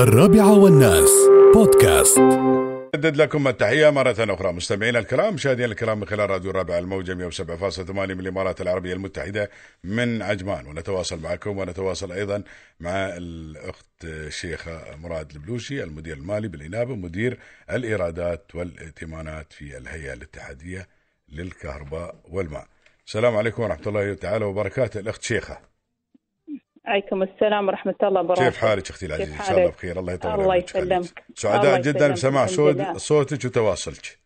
الرابعة والناس. بودكاست. أجدد لكم التحية مرة أخرى. مستمعينا الكرام مشاهدينا الكرام من خلال راديو الرابعة الموجة 107.8 من الإمارات العربية المتحدة من عجمان. ونتواصل معكم ونتواصل أيضا مع الأخت الشيخة مراد البلوشي المدير المالي بالإنابة مدير الإيرادات والائتمانات في الهيئة الاتحادية للكهرباء والماء. السلام عليكم ورحمة الله تعالى وبركاته. الأخت شيخة. عليكم السلام ورحمة الله وبركاته كيف حالك أختي العزيزة؟ إن شاء الله بخير الله يطول الله يسلمك. سعداء جدا. بسماع. صوتك وتواصلك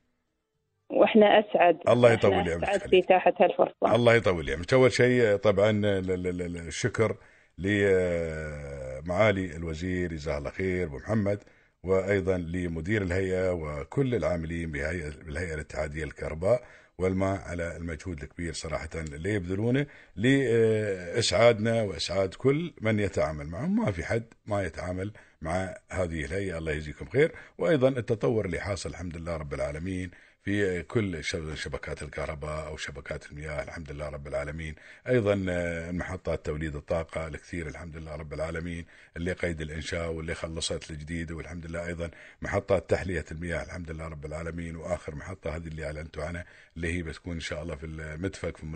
وإحنا أسعد الله يطول عمرك أسعد خليك. بإتاحة هالفرصة الله يطول عمرك أول شيء طبعا ال- ال- ال- الشكر لمعالي الوزير جزاه الله خير أبو محمد وأيضا لمدير الهيئة وكل العاملين بهيئه بالهيئة الاتحادية للكهرباء والماء على المجهود الكبير صراحة. اللي يبذلونه لإسعادنا وإسعاد كل من يتعامل معهم ما في حد ما يتعامل مع هذه الهيئة. الله يجزيكم خير. وأيضا التطور اللي حاصل الحمد لله رب العالمين في كل شب- شبكات الكهرباء أو شبكات المياه الحمد لله رب العالمين. أيضا آه، محطات توليد الطاقة الكثير الحمد لله رب العالمين. اللي قيد الإنشاء واللي خلصت الجديد والحمد لله أيضا محطات تحلية المياه الحمد لله رب العالمين. وآخر محطة هذه اللي أعلنتوا عنها اللي هي بتكون إن شاء الله في المدفق في ام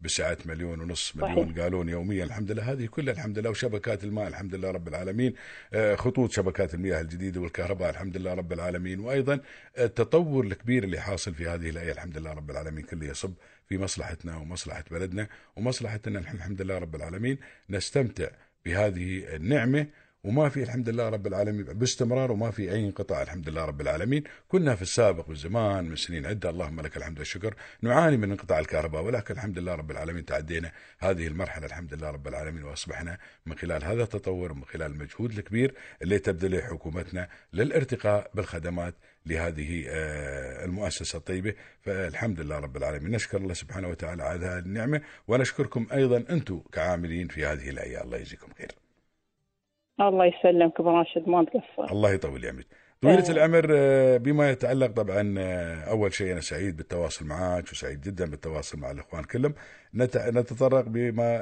بسعه مليون ونص صحيح. مليون قالون يوميا. الحمد لله هذه كلها الحمد لله. وشبكات الماء الحمد لله رب العالمين. آه، خطوط شبكات المياه الجديدة والكهرباء الحمد لله رب العالمين. وأيضا التطور الكبير اللي حاصل في هذه الايه الحمد لله رب العالمين. كله يصب في مصلحتنا ومصلحة بلدنا ومصلحتنا نحن الحمد لله رب العالمين. نستمتع بهذه النعمة وما في الحمد لله رب العالمين باستمرار وما في أي انقطاع الحمد لله رب العالمين. كنا في السابق بالزمان من سنين عدة اللهم لك الحمد والشكر. نعاني من انقطاع الكهرباء ولكن الحمد لله رب العالمين تعدينا هذه المرحلة الحمد لله رب العالمين وأصبحنا من خلال هذا التطور ومن خلال المجهود الكبير اللي تبذله حكومتنا للارتقاء بالخدمات لهذه آه، المؤسسة الطيبة. فالحمد لله رب العالمين. نشكر الله سبحانه وتعالى على هذه النعمة ونشكركم أيضا أنتم كعاملين في هذه الأيام. الله يجزيكم خير. الله يسلمك ابو راشد ما تقصر. الله يطول عمرك طويلة آه. العمر آه، بما يتعلق طبعا آه، أول شيء أنا سعيد بالتواصل معك وسعيد جدا بالتواصل مع الإخوان كلهم. نت- نتطرق بما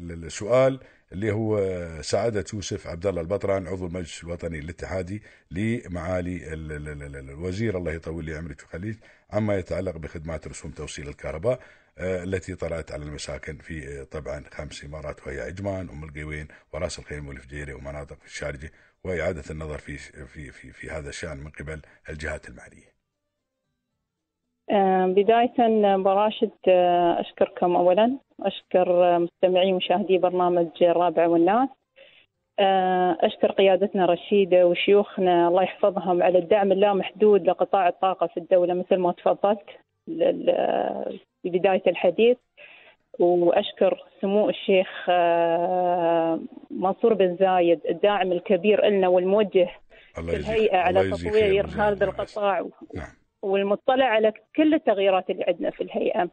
للسؤال اللي هو سعادة يوسف عبد الله البطران عضو المجلس الوطني الاتحادي لمعالي ال- ال- ال- ال- الوزير. الله يطول لي عمرك ويخليك عما يتعلق بخدمات رسوم توصيل الكهرباء آه، التي طرأت على المساكن في آه، طبعا خمس إمارات وهي عجمان أم القوين وراس الخيم والفجيرة ومناطق في الشارجة وإعادة النظر في في في في هذا الشأن من قبل الجهات المعنية. آه، بداية ابو راشد آه، آه، مستمعي ومشاهدي برنامج الرابع والناس. آه، أشكر قيادتنا رشيدة وشيوخنا الله يحفظهم على الدعم اللامحدود لقطاع الطاقة في الدولة مثل ما تفضلت في بداية الحديث. وأشكر سمو الشيخ آه، منصور بن زايد الداعم الكبير لنا والموجه الله في الهيئة على تطوير هذا. القطاع. نعم. والمطلع على كل التغييرات اللي عندنا في الهيئة.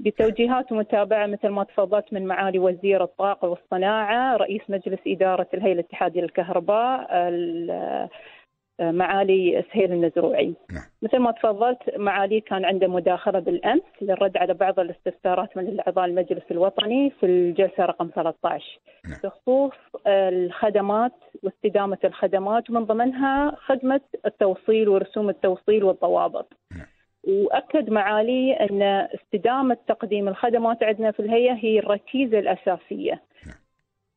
بتوجيهات ومتابعة مثل ما تفضلت من معالي وزير الطاقة والصناعة رئيس مجلس إدارة الهيئة الاتحادية للكهرباء ال- معالي سهيل النزروعي نعم. مثل ما تفضلت معالي كان عنده مداخلة بالأمس للرد على بعض الاستفسارات من أعضاء المجلس الوطني في الجلسة رقم 13 نعم. بخصوص الخدمات واستدامة الخدمات ومن ضمنها خدمة التوصيل ورسوم التوصيل والضوابط نعم. وأكد معالي أن استدامة تقديم الخدمات عندنا في الهيئة هي الركيزة الأساسية نعم.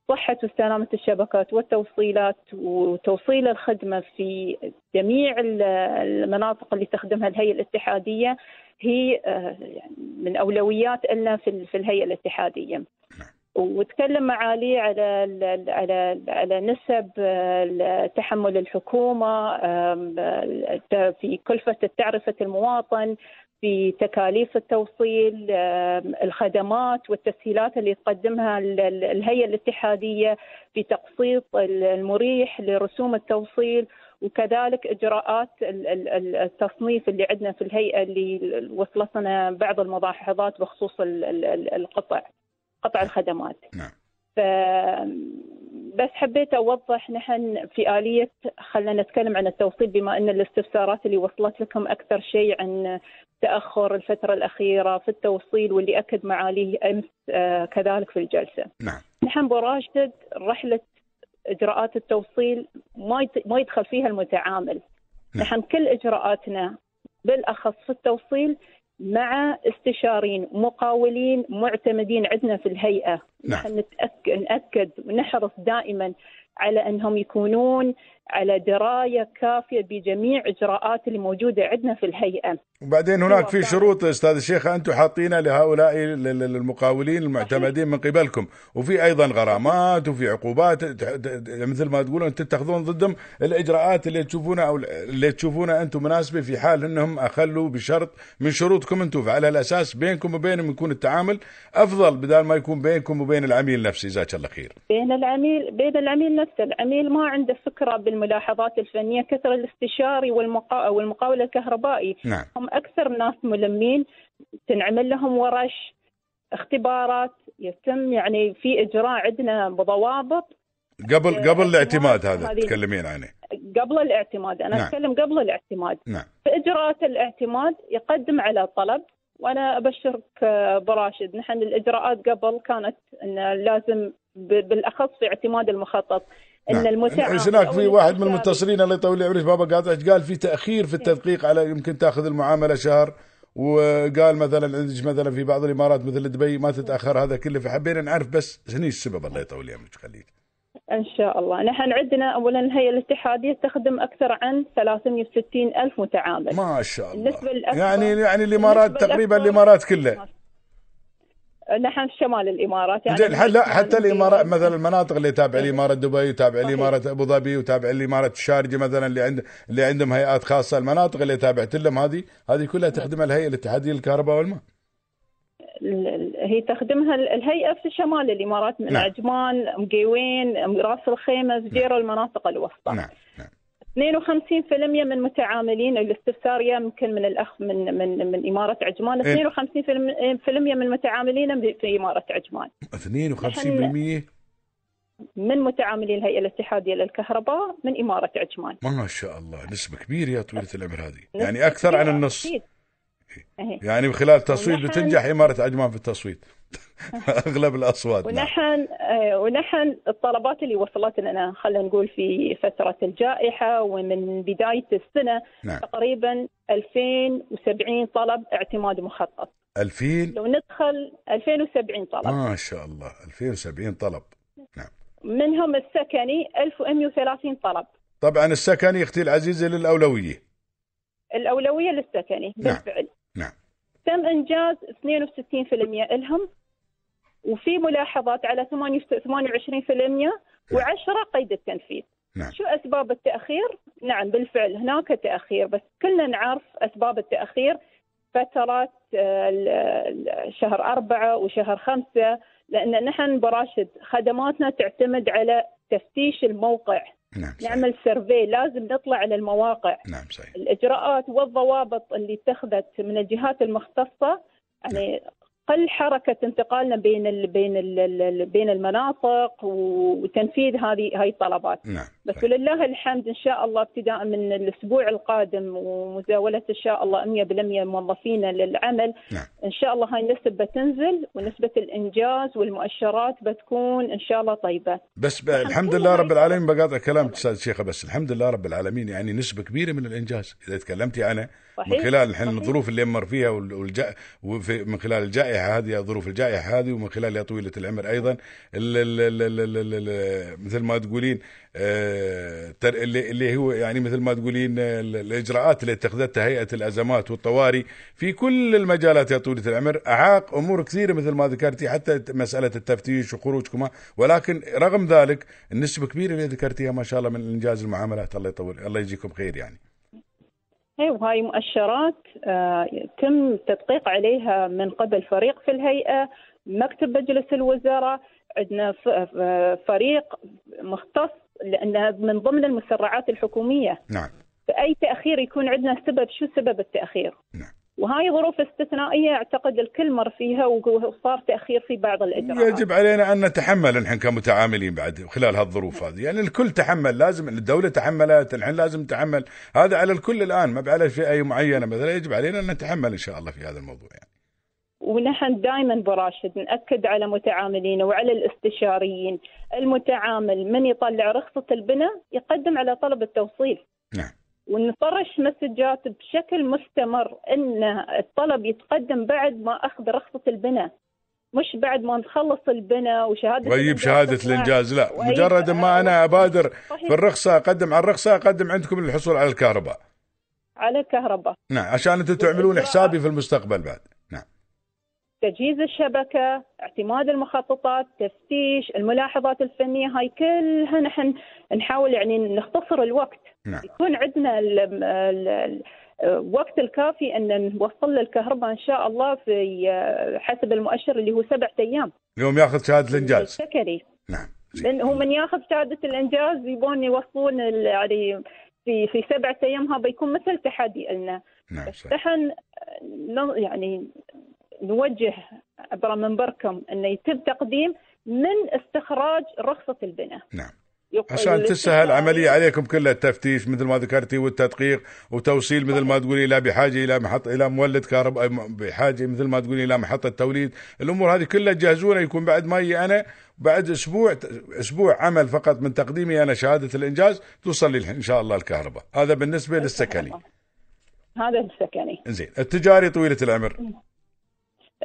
صحة وسلامة الشبكات والتوصيلات وتوصيل الخدمة في جميع ال- المناطق اللي تخدمها الهيئة الاتحادية هي آه، يعني من أولويات لنا في الهيئة الاتحادية وتكلم معالي على على على نسب تحمل الحكومة في كلفة تعرفه المواطن في تكاليف التوصيل الخدمات والتسهيلات اللي تقدمها ال- ال- الهيئة الاتحادية في تقسيط ال- المريح لرسوم التوصيل وكذلك إجراءات ال- ال- ال- التصنيف اللي عندنا في الهيئة اللي وصلتنا بعض الملاحظات بخصوص ال- ال- ال- القطع. قطع الخدمات نعم ف بس حبيت أوضح نحن في اليه خلينا نتكلم عن التوصيل بما إن الاستفسارات اللي وصلت لكم أكثر شيء عن تأخر الفترة الأخيرة في التوصيل واللي أكد معاليه أمس آه، كذلك في الجلسة. نعم نحن براشد رحلة إجراءات التوصيل ما ما يدخل فيها المتعامل نعم. نحن كل إجراءاتنا بالأخص في التوصيل مع استشارين مقاولين معتمدين عندنا في الهيئة نعم. نحن نتأكد نأكد ونحرص دائما على أنهم يكونون على دراية كافية بجميع إجراءات اللي موجودة عندنا في الهيئة. وبعدين هناك في كان- شروط أستاذ الشيخ أنتم حاطينها لهؤلاء ال- ال- المقاولين المعتمدين من قبلكم. وفي أيضا غرامات وفي عقوبات مثل ما تقولون تتخذون ضدهم. الإجراءات اللي تشوفونها أو اللي تشوفونها أنتم مناسبة في حال إنهم أخلوا بشرط من شروطكم أنتم. فعلى الأساس بينكم وبينهم يكون التعامل أفضل بدل ما يكون بينكم وبين العميل نفسه. جزاك الله خير. بين العميل بين العميل نفسه. العميل ما عنده فكرة بالملاحظات الفنية كثر الاستشاري والمقا... والمقاول الكهربائي. نعم. هم أكثر ناس ملمين تنعمل لهم ورش اختبارات يتم يعني في إجراء عندنا بضوابط. قبل آه، قبل الاعتماد اعتماد هذا تتكلمين عنه. قبل الاعتماد. أنا نعم. أتكلم قبل الاعتماد. نعم. في إجراءات الاعتماد يقدم على طلب وأنا أبشرك آه، براشد نحن الإجراءات قبل كانت إن لازم بالأخص في اعتماد المخطط. إن نعم. إيش هناك في واحد من المتصلين الله يطول عمرك بابا؟ قاطعك قال؟ في تأخير في التدقيق على يمكن تأخذ المعاملة شهر. وقال مثلا عندك مثلا في بعض الإمارات مثل دبي ما تتأخر هذا كله. فحبينا نعرف بس هني السبب الله يطول عمرك خليك. إن شاء الله. نحن عندنا اولا الهيئة الاتحادية تخدم أكثر عن 360 ألف متعامل. ما شاء الله. الأكبر- يعني يعني الإمارات تقريبا الإمارات كلها نحن في شمال الإمارات يعني زين لا حتى من- الامارات مثلا المناطق اللي تابعة لإمارة دبي وتابعة لإمارة أبو ظبي وتابعة لإمارة الشارجة مثلا اللي عند اللي عندهم هيئات خاصة المناطق اللي تابعت لهم هذه هذه كلها تخدمها الهيئة الاتحادية للكهرباء والماء. ال- ال- هي تخدمها ال- الهيئة في شمال الإمارات من نعم. عجمان مقيوين راس الخيمة زجيره المناطق الوسطى. نعم نعم. 52% من متعاملين الاستفسار يمكن من الأخ من من من إمارة عجمان. إيه. 52% من متعاملين في إمارة عجمان. 52% من متعاملي الهيئة الاتحادية للكهرباء من إمارة عجمان. ما شاء الله نسبة كبيرة يا طويلة العمر هذه. يعني أكثر عن النص. أكيد. إيه. يعني خلال التصويت بتنجح إمارة عجمان في التصويت. أغلب الأصوات نعم. ونحن آه، ونحن الطلبات اللي وصلت لنا خلينا نقول في فترة الجائحة ومن بداية السنة نعم. تقريبا 2070 طلب اعتماد مخطط. 2000 لو ندخل 2070 طلب. ما شاء الله 2070 طلب. نعم. منهم السكني 1130 طلب. طبعا السكني أختي العزيزة للأولوية. الأولوية للسكني نعم. بالفعل. تم إنجاز؟ 62% لهم وفي ملاحظات على 28% و10 قيد التنفيذ. نعم. شو أسباب التأخير؟ نعم بالفعل هناك تأخير بس كلنا نعرف أسباب التأخير. فترات آه، شهر أربعة وشهر خمسة لأن نحن براشد خدماتنا تعتمد على تفتيش الموقع. نعم صحيح. نعمل سيرفي لازم نطلع على المواقع. نعم صحيح. الإجراءات والضوابط اللي اتخذت من الجهات المختصة يعني قل حركة انتقالنا بين ال بين ال بين المناطق وتنفيذ هذه هاي الطلبات. نعم. بس. ولله الحمد إن شاء الله ابتداء من الأسبوع القادم ومزاولة إن شاء الله 100% موظفينا للعمل نعم إن شاء الله هاي النسب بتنزل ونسبة الإنجاز والمؤشرات بتكون إن شاء الله طيبة. بس ب... الحمد لله رب العالمين بقاطع كلام أستاذ شيخة بس الحمد لله رب العالمين يعني نسبة كبيرة من الإنجاز إذا تكلمتي أنا من صحيح؟ خلال الحين. الظروف اللي مر فيها وال- والجا... وفي من خلال الجائحة هذه ظروف الجائحة هذه ومن خلال يا طويلة العمر أيضا ال... ال... ال... ال... ال... ال... ال... مثل ما تقولين آه... اللي... هو يعني مثل ما تقولين ال- الإجراءات اللي اتخذتها هيئة الأزمات والطوارئ في كل المجالات يا طويلة العمر. أعاق أمور كثيرة مثل ما ذكرتي حتى مسألة التفتيش وخروجكم ولكن رغم ذلك النسبة كبيرة اللي ذكرتيها ما شاء الله من إنجاز المعاملات. الله يطول الله يجزيكم خير يعني. اي وهاي مؤشرات آه، يتم التدقيق عليها من قبل فريق في الهيئة مكتب مجلس الوزراء عندنا فريق مختص لأنها من ضمن المسرعات الحكومية. نعم. فأي تأخير يكون عندنا سبب شو سبب التأخير؟ نعم. وهاي ظروف استثنائية أعتقد الكل مر فيها وصار تأخير في بعض الإجراءات. يجب علينا أن نتحمل نحن كمتعاملين بعد خلال هالظروف هذه. يعني الكل تحمل لازم الدولة تحملت الحين لازم نتحمل هذا على الكل الآن ما على فئة معينة. مثلا يجب علينا أن نتحمل إن شاء الله في هذا الموضوع يعني. ونحن دائما براشد نأكد على متعاملين وعلى الاستشاريين. المتعامل من يطلع رخصة البناء يقدم على طلب التوصيل. نعم. ونطرش مسجات بشكل مستمر إن الطلب يتقدم بعد ما أخذ رخصة البناء. مش بعد ما نخلص البناء وشهادة ويجيب الإنجاز شهادة. الإنجاز لا. مجرد ما أنا أبادر صحيح. في الرخصة أقدم على الرخصة أقدم عندكم للحصول على الكهرباء. على الكهرباء. نعم عشان أنتم تعملون حسابي في المستقبل بعد. تجهيز الشبكة اعتماد المخططات تفتيش الملاحظات الفنية هاي كلها نحن نحاول يعني نختصر الوقت. نعم. يكون عندنا ال ال ال الوقت الكافي إن نوصل له الكهرباء إن شاء الله في حسب المؤشر اللي هو سبعة أيام. اليوم ياخذ شهادة الإنجاز. السكري نعم. لأن هو من ياخذ شهادة الإنجاز يبون يوصلون يعني في في سبعة أيام هذا بيكون مثل تحدي لنا. نعم بس نحن يعني نوجه عبر منبركم انه يتم تقديم من استخراج رخصة البناء. نعم. عشان تسهل العملية عليكم كلها التفتيش مثل ما ذكرتي والتدقيق وتوصيل مثل ما تقولي إلى بحاجة إلى محط إلى مولد كهرباء بحاجة مثل ما تقولي إلى محطة توليد. الأمور هذه كلها تجهزونها يكون بعد ما يجي أنا بعد أسبوع أسبوع عمل فقط من تقديمي أنا شهادة الإنجاز توصل لي إن شاء الله الكهرباء. هذا بالنسبة للسكني. هذا السكني. زين التجاري طويلة العمر.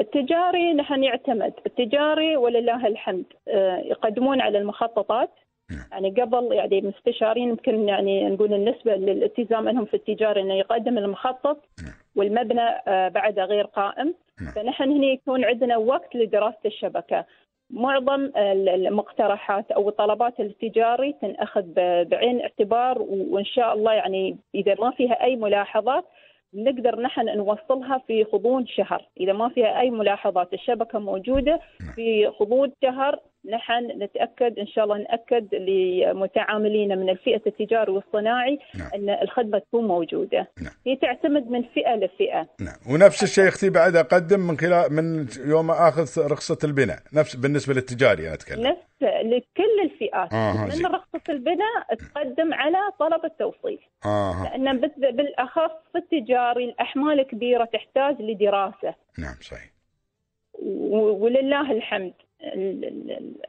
التجاري نحن يعتمد التجاري ولله الحمد آه، يقدمون على المخططات نعم. يعني قبل يعني مستشارين يمكن يعني نقول النسبة للالتزام أنهم في التجاري إنه يقدم المخطط نعم. والمبنى آه، بعده غير قائم نعم. فنحن هنا يكون عندنا وقت لدراسة الشبكة معظم ال- المقترحات أو الطلبات التجاري تنأخذ بعين الاعتبار وإن شاء الله يعني إذا ما فيها أي ملاحظات نقدر نحن نوصلها في غضون شهر. إذا ما فيها أي ملاحظات الشبكة موجودة في غضون شهر نحن نتأكد إن شاء الله نأكد لمتعاملين من الفئة التجاري والصناعي نعم. أن الخدمة تكون موجودة. نعم. هي تعتمد من فئة لفئة. نعم. ونفس الشيء أختي بعد أقدم من خلال من يوم اخذ رخصة البناء. نفس بالنسبة للتجاري أنا أتكلم. نفس لكل الفئات. آه، من زين. رخصة البناء تقدم على طلب التوصيل. آه. لأن بال- بالأخص في التجاري الأحمال كبيرة تحتاج لدراسة. نعم صحيح. ولله الحمد. ال- ال- ال-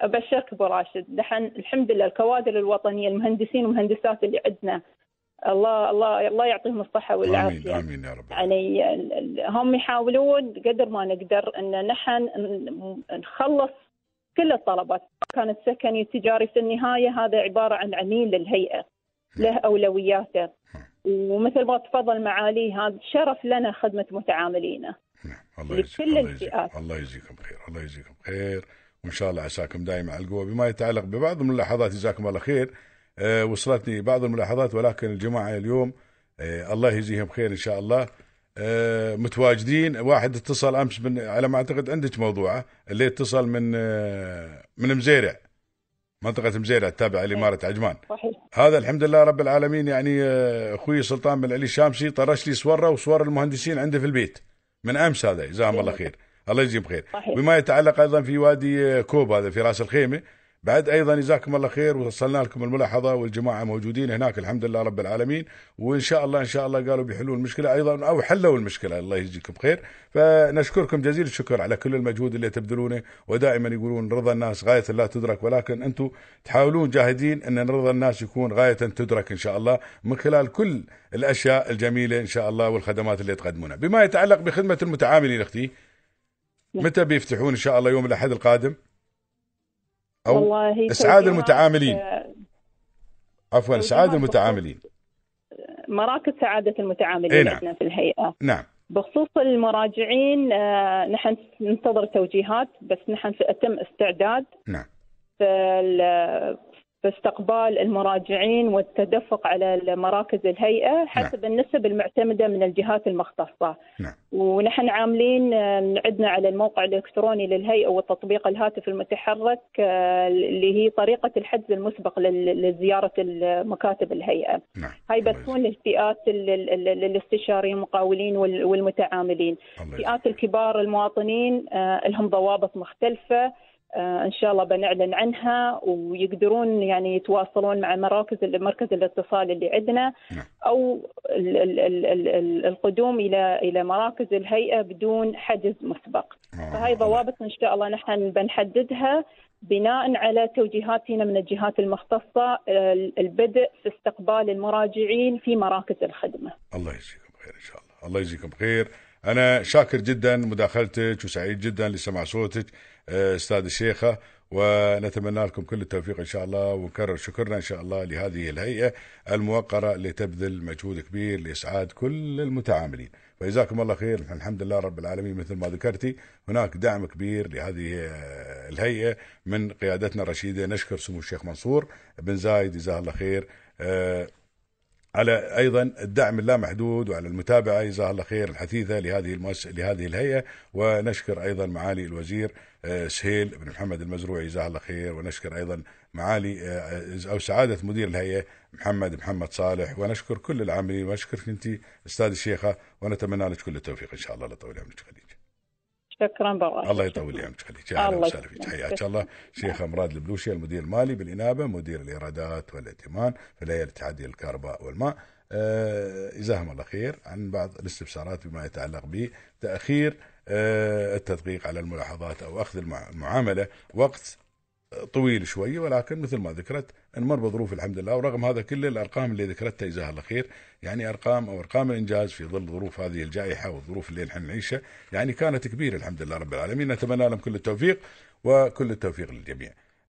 أبشرك أبو راشد. نحن الحمد لله الكوادر الوطنية المهندسين والمهندسات اللي عندنا الله الله الله يعطيهم الصحة امين والعافية. آمين يا رب. يعني هم يحاولون قدر ما نقدر إن نحن نخلص كل الطلبات. كانت سكني تجاري في النهاية هذا عبارة عن عميل للهيئة له أولوياته. ومثل ما تفضل معالي هذا شرف لنا خدمة متعاملينا نعم الله لكل يجزيك الله يجزيك الفئات. الله يجزيكم خير الله يجزيكم خير. وإن شاء الله عساكم دائما على القوة. بما يتعلق ببعض الملاحظات جزاكم الله خير. آه وصلتني بعض الملاحظات ولكن الجماعة اليوم آه الله يجزيهم خير إن شاء الله. آه متواجدين. واحد اتصل أمس من على ما أعتقد عندك موضوعة اللي اتصل من من مزيرع. منطقة مزيرع التابعة لإمارة عجمان. صحيح. هذا الحمد لله رب العالمين يعني أخوي سلطان بن علي الشامسي طرش لي صورة وصور المهندسين عنده في البيت. من أمس هذا جزاهم الله خير. الله يجزيهم خير صحيح. بما يتعلق أيضا في وادي كوب هذا في راس الخيمة بعد أيضا جزاكم الله خير وصلنا لكم الملاحظة والجماعة موجودين هناك الحمد لله رب العالمين وإن شاء الله إن شاء الله قالوا بيحلون المشكلة أيضا أو حلوا المشكلة الله يجزيكم خير فنشكركم جزيل الشكر على كل المجهود اللي تبذلونه ودائما يقولون رضا الناس غاية لا تدرك ولكن أنتم تحاولون جاهدين أن رضا الناس يكون غاية تدرك إن شاء الله من خلال كل الأشياء الجميلة إن شاء الله والخدمات اللي تقدمونها بما يتعلق بخدمة المتعاملين أختي. متى بيفتحون إن شاء الله يوم الأحد القادم؟ أو والله توجيهات، المتعاملين. آه، عفوا إسعاد بخصوص- المتعاملين. مراكز سعادة المتعاملين إيه نعم. عندنا في الهيئة. نعم. بخصوص المراجعين آه، نحن ننتظر توجيهات بس نحن في أتم استعداد نعم. في ال- في استقبال المراجعين والتدفق على مراكز الهيئة حسب النسب المعتمدة من الجهات المختصة. نعم. ونحن عاملين عندنا على الموقع الإلكتروني للهيئة وتطبيق الهاتف المتحرك آه، اللي هي طريقة الحجز المسبق لزيارة مكاتب الهيئة. نعم. هاي بتكون للفئات ال- ال- ال- الاستشاريين المقاولين وال- والمتعاملين. فئات. الكبار المواطنين آه، لهم ضوابط مختلفة. إن شاء الله بنعلن عنها ويقدرون يعني يتواصلون مع مراكز مركز الاتصال اللي عندنا نعم. أو ال- ال- ال- ال- ال- القدوم إلى إلى مراكز الهيئة بدون حجز مسبق آه، فهاي ضوابط إن شاء الله نحن بنحددها بناء على توجيهاتنا من الجهات المختصة آه، البدء في استقبال المراجعين في مراكز الخدمة. الله يجزيكم خير إن شاء الله الله يجزيكم خير أنا شاكر جدا مداخلتك وسعيد جدا لسماع صوتك آه، أستاذ الشيخة ونتمنى لكم كل التوفيق إن شاء الله ونكرر شكرنا إن شاء الله لهذه الهيئة الموقرة اللي تبذل مجهود كبير لإسعاد كل المتعاملين. فجزاكم الله خير. الحمد لله رب العالمين. مثل ما ذكرتي هناك دعم كبير لهذه آه، الهيئة من قيادتنا الرشيدة. نشكر سمو الشيخ منصور بن زايد جزاه الله خير. آه، على أيضا الدعم اللامحدود وعلى المتابعة جزاه الله خير الحثيثة لهذه المؤس... لهذه الهيئة. ونشكر أيضا معالي الوزير آه، سهيل بن محمد المزروعي جزاه الله خير. ونشكر أيضا معالي آه، أو سعادة مدير الهيئة محمد محمد صالح. ونشكر كل العاملين. ونشكرك أنت أستاذ الشيخة. ونتمنى لك كل التوفيق إن شاء الله يطول عمرك خليج شكرا بابا. الله يطول عمرك خليج يا أهلا وسهلا فيك. حياك الله شيخ أمراد البلوشي المدير المالي بالإنابة مدير الإيرادات والائتمان في الهيئة الاتحادية للكهرباء والماء آه، جزاهم الله خير عن بعض الاستفسارات بما يتعلق بتأخير آه، التدقيق على الملاحظات أو أخذ المع- المعاملة وقت طويل شوي ولكن مثل ما ذكرت نمر بظروف الحمد لله ورغم هذا كل الأرقام اللي ذكرتها جزاها الله خير يعني أرقام أو أرقام الإنجاز في ظل ظروف هذه الجائحة والظروف اللي نحن نعيشها يعني كانت كبيرة الحمد لله رب العالمين نتمنى لهم كل التوفيق وكل التوفيق للجميع.